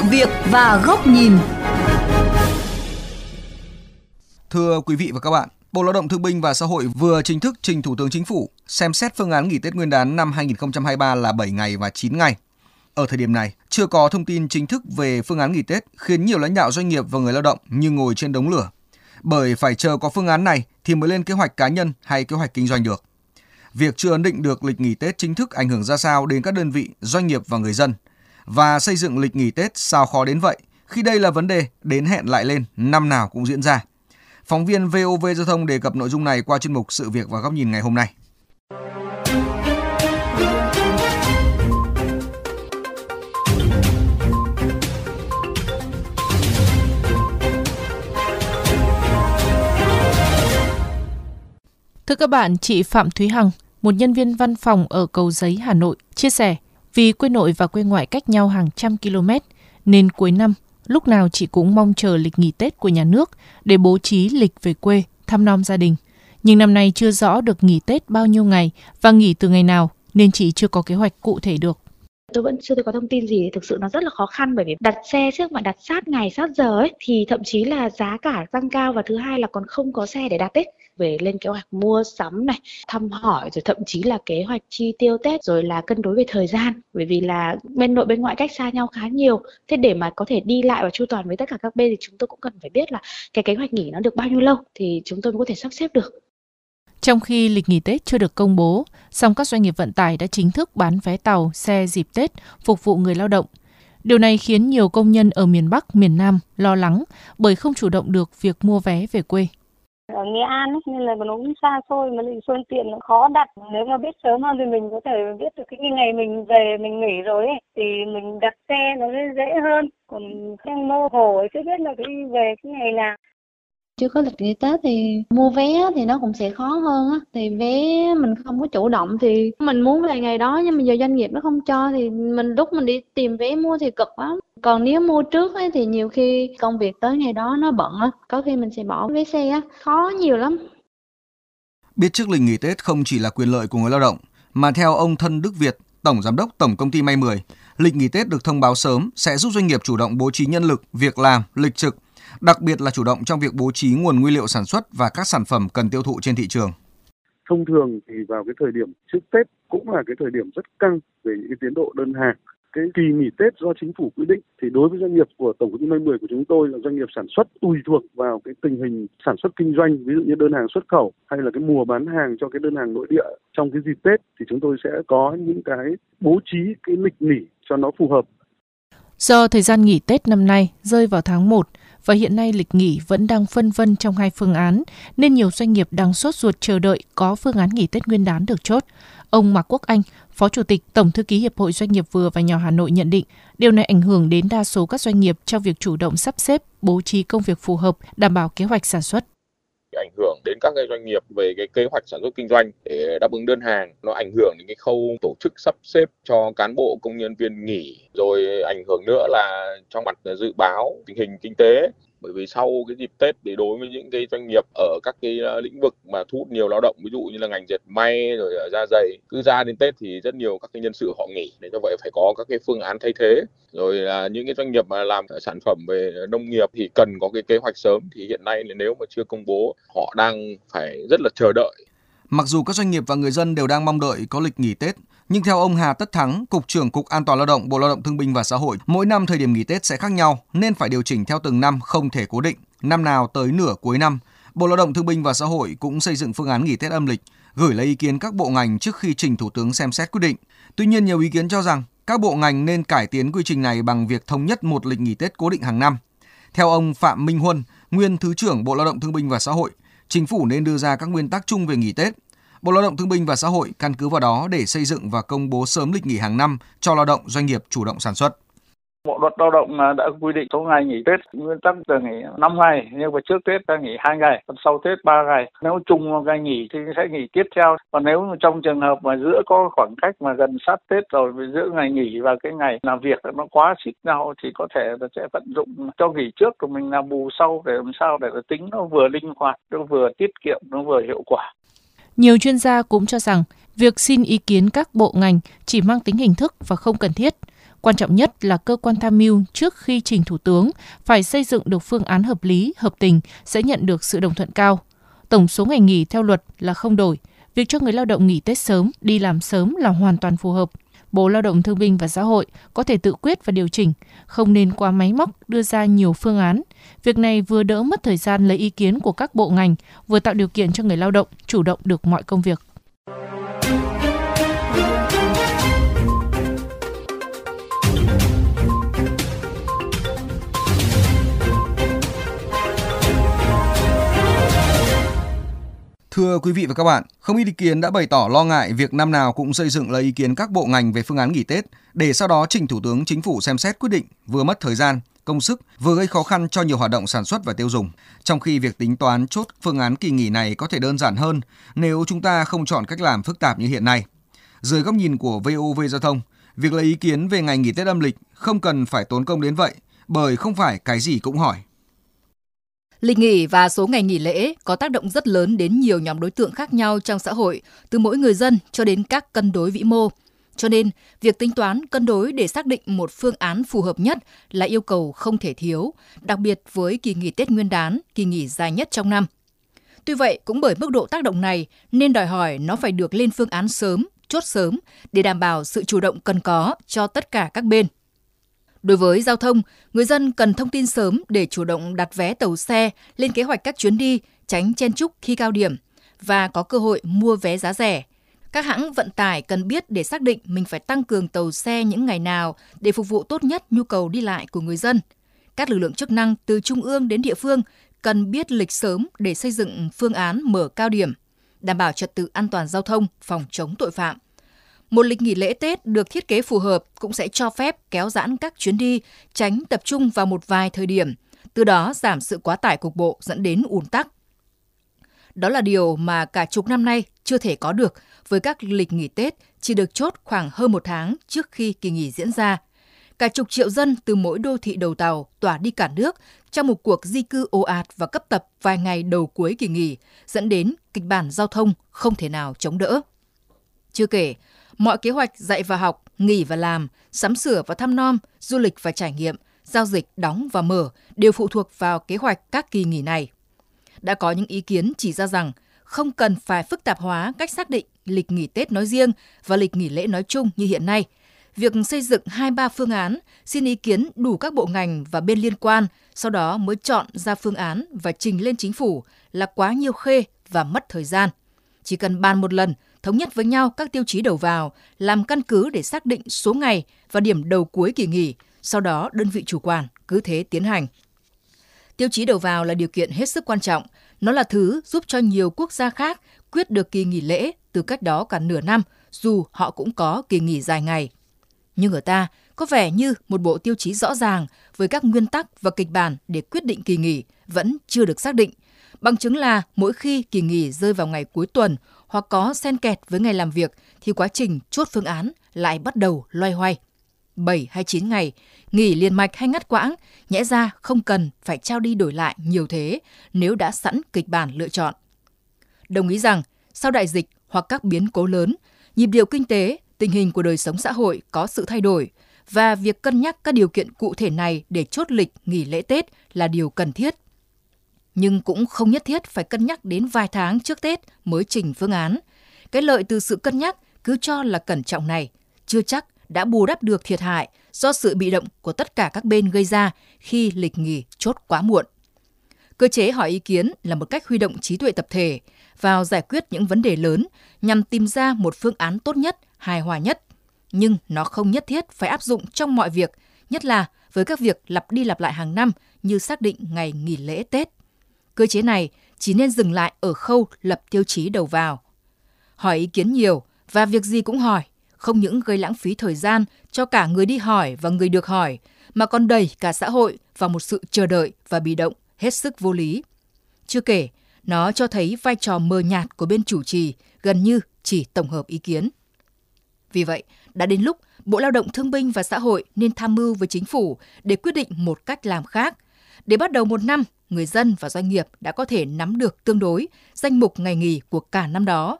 sự việc và góc nhìn. Thưa quý vị và các bạn, Bộ Lao động Thương binh và Xã hội vừa chính thức trình Thủ tướng Chính phủ xem xét phương án nghỉ Tết Nguyên đán năm 2023 là 7 ngày và 9 ngày. Ở thời điểm này, chưa có thông tin chính thức về phương án nghỉ Tết khiến nhiều lãnh đạo doanh nghiệp và người lao động như ngồi trên đống lửa. Bởi phải chờ có phương án này thì mới lên kế hoạch cá nhân hay kế hoạch kinh doanh được. Việc chưa ấn định được lịch nghỉ Tết chính thức ảnh hưởng ra sao đến các đơn vị, doanh nghiệp và người dân. Và xây dựng lịch nghỉ Tết sao khó đến vậy khi đây là vấn đề đến hẹn lại lên năm nào cũng diễn ra. Phóng viên VOV Giao thông đề cập nội dung này qua chuyên mục Sự việc và góc nhìn ngày hôm nay. Thưa các bạn, chị Phạm Thúy Hằng, một nhân viên văn phòng ở Cầu Giấy, Hà Nội, chia sẻ vì quê nội và quê ngoại cách nhau hàng trăm km, nên cuối năm lúc nào chị cũng mong chờ lịch nghỉ Tết của nhà nước để bố trí lịch về quê, thăm nom gia đình. Nhưng năm nay chưa rõ được nghỉ Tết bao nhiêu ngày và nghỉ từ ngày nào, nên chị chưa có kế hoạch cụ thể được tôi vẫn chưa có thông tin gì thực sự nó rất là khó khăn bởi vì đặt xe trước mà đặt sát ngày sát giờ ấy thì thậm chí là giá cả tăng cao và thứ hai là còn không có xe để đặt ấy về lên kế hoạch mua sắm này thăm hỏi rồi thậm chí là kế hoạch chi tiêu tết rồi là cân đối về thời gian bởi vì là bên nội bên ngoại cách xa nhau khá nhiều thế để mà có thể đi lại và chu toàn với tất cả các bên thì chúng tôi cũng cần phải biết là cái kế hoạch nghỉ nó được bao nhiêu lâu thì chúng tôi mới có thể sắp xếp được trong khi lịch nghỉ Tết chưa được công bố, song các doanh nghiệp vận tải đã chính thức bán vé tàu, xe dịp Tết phục vụ người lao động. Điều này khiến nhiều công nhân ở miền Bắc, miền Nam lo lắng bởi không chủ động được việc mua vé về quê. Ở Nghệ An ấy, nên là nó cũng xa xôi mà lại phương tiện nó khó đặt. Nếu mà biết sớm hơn thì mình có thể biết được cái ngày mình về mình nghỉ rồi ấy, thì mình đặt xe nó dễ hơn. Còn xe mơ hồ chưa biết là cái về cái ngày nào chưa có lịch nghỉ Tết thì mua vé thì nó cũng sẽ khó hơn á. Thì vé mình không có chủ động thì mình muốn về ngày đó nhưng mà giờ doanh nghiệp nó không cho thì mình lúc mình đi tìm vé mua thì cực lắm. Còn nếu mua trước ấy, thì nhiều khi công việc tới ngày đó nó bận á có khi mình sẽ bỏ vé xe á khó nhiều lắm. Biết trước lịch nghỉ Tết không chỉ là quyền lợi của người lao động mà theo ông Thân Đức Việt Tổng Giám đốc Tổng Công ty May 10, lịch nghỉ Tết được thông báo sớm sẽ giúp doanh nghiệp chủ động bố trí nhân lực, việc làm, lịch trực đặc biệt là chủ động trong việc bố trí nguồn nguyên liệu sản xuất và các sản phẩm cần tiêu thụ trên thị trường. Thông thường thì vào cái thời điểm trước Tết cũng là cái thời điểm rất căng về những cái tiến độ đơn hàng. Cái kỳ nghỉ Tết do chính phủ quy định thì đối với doanh nghiệp của tổng công ty May 10 của chúng tôi là doanh nghiệp sản xuất tùy thuộc vào cái tình hình sản xuất kinh doanh, ví dụ như đơn hàng xuất khẩu hay là cái mùa bán hàng cho cái đơn hàng nội địa trong cái dịp Tết thì chúng tôi sẽ có những cái bố trí cái lịch nghỉ cho nó phù hợp. Do thời gian nghỉ Tết năm nay rơi vào tháng 1, và hiện nay lịch nghỉ vẫn đang phân vân trong hai phương án, nên nhiều doanh nghiệp đang sốt ruột chờ đợi có phương án nghỉ Tết Nguyên đán được chốt. Ông Mạc Quốc Anh, Phó Chủ tịch Tổng thư ký Hiệp hội Doanh nghiệp vừa và nhỏ Hà Nội nhận định, điều này ảnh hưởng đến đa số các doanh nghiệp trong việc chủ động sắp xếp, bố trí công việc phù hợp, đảm bảo kế hoạch sản xuất ảnh hưởng đến các cái doanh nghiệp về cái kế hoạch sản xuất kinh doanh để đáp ứng đơn hàng. Nó ảnh hưởng đến cái khâu tổ chức sắp xếp cho cán bộ công nhân viên nghỉ, rồi ảnh hưởng nữa là trong mặt dự báo tình hình kinh tế bởi vì sau cái dịp Tết thì đối với những cái doanh nghiệp ở các cái à, lĩnh vực mà thu hút nhiều lao động ví dụ như là ngành dệt may rồi à, da giày cứ ra đến Tết thì rất nhiều các cái nhân sự họ nghỉ để cho vậy phải có các cái phương án thay thế. Rồi là những cái doanh nghiệp mà làm sản phẩm về nông nghiệp thì cần có cái kế hoạch sớm thì hiện nay nếu mà chưa công bố họ đang phải rất là chờ đợi. Mặc dù các doanh nghiệp và người dân đều đang mong đợi có lịch nghỉ Tết, nhưng theo ông Hà Tất Thắng, Cục trưởng Cục An toàn Lao động Bộ Lao động Thương binh và Xã hội, mỗi năm thời điểm nghỉ Tết sẽ khác nhau nên phải điều chỉnh theo từng năm không thể cố định. Năm nào tới nửa cuối năm, Bộ Lao động Thương binh và Xã hội cũng xây dựng phương án nghỉ Tết âm lịch, gửi lấy ý kiến các bộ ngành trước khi trình Thủ tướng xem xét quyết định. Tuy nhiên, nhiều ý kiến cho rằng các bộ ngành nên cải tiến quy trình này bằng việc thống nhất một lịch nghỉ Tết cố định hàng năm. Theo ông Phạm Minh Huân, nguyên Thứ trưởng Bộ Lao động Thương binh và Xã hội, chính phủ nên đưa ra các nguyên tắc chung về nghỉ Tết. Bộ Lao động Thương binh và Xã hội căn cứ vào đó để xây dựng và công bố sớm lịch nghỉ hàng năm cho lao động, doanh nghiệp chủ động sản xuất. Bộ luật lao động à, đã quy định số ngày nghỉ Tết, nguyên tắc là nghỉ 5 ngày, nhưng mà trước Tết ta nghỉ 2 ngày, còn sau Tết 3 ngày. Nếu chung một ngày nghỉ thì sẽ nghỉ tiếp theo. Còn nếu trong trường hợp mà giữa có khoảng cách mà gần sát Tết rồi giữa ngày nghỉ và cái ngày làm việc nó quá xích nhau thì có thể là sẽ vận dụng cho nghỉ trước của mình làm bù sau để làm sao để tính nó vừa linh hoạt, nó vừa tiết kiệm, nó vừa hiệu quả nhiều chuyên gia cũng cho rằng việc xin ý kiến các bộ ngành chỉ mang tính hình thức và không cần thiết. Quan trọng nhất là cơ quan tham mưu trước khi trình Thủ tướng phải xây dựng được phương án hợp lý, hợp tình sẽ nhận được sự đồng thuận cao. Tổng số ngày nghỉ theo luật là không đổi. Việc cho người lao động nghỉ Tết sớm, đi làm sớm là hoàn toàn phù hợp. Bộ Lao động Thương binh và Xã hội có thể tự quyết và điều chỉnh, không nên qua máy móc đưa ra nhiều phương án. Việc này vừa đỡ mất thời gian lấy ý kiến của các bộ ngành, vừa tạo điều kiện cho người lao động chủ động được mọi công việc. Thưa quý vị và các bạn, không ít ý kiến đã bày tỏ lo ngại việc năm nào cũng xây dựng lấy ý kiến các bộ ngành về phương án nghỉ Tết để sau đó trình Thủ tướng Chính phủ xem xét quyết định vừa mất thời gian, công sức, vừa gây khó khăn cho nhiều hoạt động sản xuất và tiêu dùng. Trong khi việc tính toán chốt phương án kỳ nghỉ này có thể đơn giản hơn nếu chúng ta không chọn cách làm phức tạp như hiện nay. Dưới góc nhìn của VOV Giao thông, việc lấy ý kiến về ngày nghỉ Tết âm lịch không cần phải tốn công đến vậy, bởi không phải cái gì cũng hỏi. Lịch nghỉ và số ngày nghỉ lễ có tác động rất lớn đến nhiều nhóm đối tượng khác nhau trong xã hội, từ mỗi người dân cho đến các cân đối vĩ mô. Cho nên, việc tính toán cân đối để xác định một phương án phù hợp nhất là yêu cầu không thể thiếu, đặc biệt với kỳ nghỉ Tết Nguyên đán, kỳ nghỉ dài nhất trong năm. Tuy vậy, cũng bởi mức độ tác động này nên đòi hỏi nó phải được lên phương án sớm, chốt sớm để đảm bảo sự chủ động cần có cho tất cả các bên. Đối với giao thông, người dân cần thông tin sớm để chủ động đặt vé tàu xe, lên kế hoạch các chuyến đi, tránh chen chúc khi cao điểm và có cơ hội mua vé giá rẻ. Các hãng vận tải cần biết để xác định mình phải tăng cường tàu xe những ngày nào để phục vụ tốt nhất nhu cầu đi lại của người dân. Các lực lượng chức năng từ trung ương đến địa phương cần biết lịch sớm để xây dựng phương án mở cao điểm, đảm bảo trật tự an toàn giao thông, phòng chống tội phạm – một lịch nghỉ lễ Tết được thiết kế phù hợp cũng sẽ cho phép kéo giãn các chuyến đi, tránh tập trung vào một vài thời điểm, từ đó giảm sự quá tải cục bộ dẫn đến ùn tắc. Đó là điều mà cả chục năm nay chưa thể có được với các lịch nghỉ Tết chỉ được chốt khoảng hơn một tháng trước khi kỳ nghỉ diễn ra. Cả chục triệu dân từ mỗi đô thị đầu tàu tỏa đi cả nước trong một cuộc di cư ồ ạt và cấp tập vài ngày đầu cuối kỳ nghỉ, dẫn đến kịch bản giao thông không thể nào chống đỡ. Chưa kể, Mọi kế hoạch dạy và học, nghỉ và làm, sắm sửa và thăm nom, du lịch và trải nghiệm, giao dịch đóng và mở đều phụ thuộc vào kế hoạch các kỳ nghỉ này. Đã có những ý kiến chỉ ra rằng không cần phải phức tạp hóa cách xác định lịch nghỉ Tết nói riêng và lịch nghỉ lễ nói chung như hiện nay. Việc xây dựng hai ba phương án, xin ý kiến đủ các bộ ngành và bên liên quan, sau đó mới chọn ra phương án và trình lên chính phủ là quá nhiều khê và mất thời gian. Chỉ cần bàn một lần, thống nhất với nhau các tiêu chí đầu vào, làm căn cứ để xác định số ngày và điểm đầu cuối kỳ nghỉ, sau đó đơn vị chủ quản cứ thế tiến hành. Tiêu chí đầu vào là điều kiện hết sức quan trọng, nó là thứ giúp cho nhiều quốc gia khác quyết được kỳ nghỉ lễ từ cách đó cả nửa năm, dù họ cũng có kỳ nghỉ dài ngày. Nhưng ở ta có vẻ như một bộ tiêu chí rõ ràng với các nguyên tắc và kịch bản để quyết định kỳ nghỉ vẫn chưa được xác định. Bằng chứng là mỗi khi kỳ nghỉ rơi vào ngày cuối tuần hoặc có xen kẹt với ngày làm việc thì quá trình chốt phương án lại bắt đầu loay hoay. 7 hay 9 ngày, nghỉ liền mạch hay ngắt quãng, nhẽ ra không cần phải trao đi đổi lại nhiều thế nếu đã sẵn kịch bản lựa chọn. Đồng ý rằng, sau đại dịch hoặc các biến cố lớn, nhịp điệu kinh tế, tình hình của đời sống xã hội có sự thay đổi và việc cân nhắc các điều kiện cụ thể này để chốt lịch nghỉ lễ Tết là điều cần thiết nhưng cũng không nhất thiết phải cân nhắc đến vài tháng trước Tết mới trình phương án. Cái lợi từ sự cân nhắc cứ cho là cẩn trọng này, chưa chắc đã bù đắp được thiệt hại do sự bị động của tất cả các bên gây ra khi lịch nghỉ chốt quá muộn. Cơ chế hỏi ý kiến là một cách huy động trí tuệ tập thể vào giải quyết những vấn đề lớn nhằm tìm ra một phương án tốt nhất, hài hòa nhất. Nhưng nó không nhất thiết phải áp dụng trong mọi việc, nhất là với các việc lặp đi lặp lại hàng năm như xác định ngày nghỉ lễ Tết. Cơ chế này chỉ nên dừng lại ở khâu lập tiêu chí đầu vào. Hỏi ý kiến nhiều và việc gì cũng hỏi, không những gây lãng phí thời gian cho cả người đi hỏi và người được hỏi, mà còn đẩy cả xã hội vào một sự chờ đợi và bị động hết sức vô lý. Chưa kể, nó cho thấy vai trò mờ nhạt của bên chủ trì gần như chỉ tổng hợp ý kiến. Vì vậy, đã đến lúc Bộ Lao động Thương binh và Xã hội nên tham mưu với chính phủ để quyết định một cách làm khác, để bắt đầu một năm người dân và doanh nghiệp đã có thể nắm được tương đối danh mục ngày nghỉ của cả năm đó.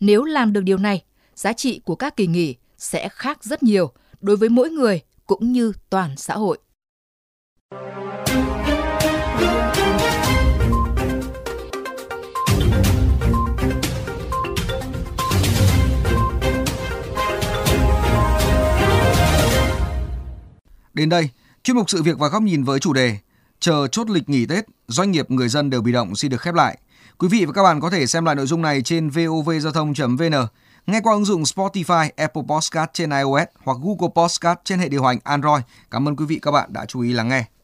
Nếu làm được điều này, giá trị của các kỳ nghỉ sẽ khác rất nhiều đối với mỗi người cũng như toàn xã hội. Đến đây, chuyên mục sự việc và góc nhìn với chủ đề chờ chốt lịch nghỉ Tết, doanh nghiệp người dân đều bị động xin được khép lại. Quý vị và các bạn có thể xem lại nội dung này trên vovgiao thông.vn, nghe qua ứng dụng Spotify, Apple Podcast trên iOS hoặc Google Podcast trên hệ điều hành Android. Cảm ơn quý vị các bạn đã chú ý lắng nghe.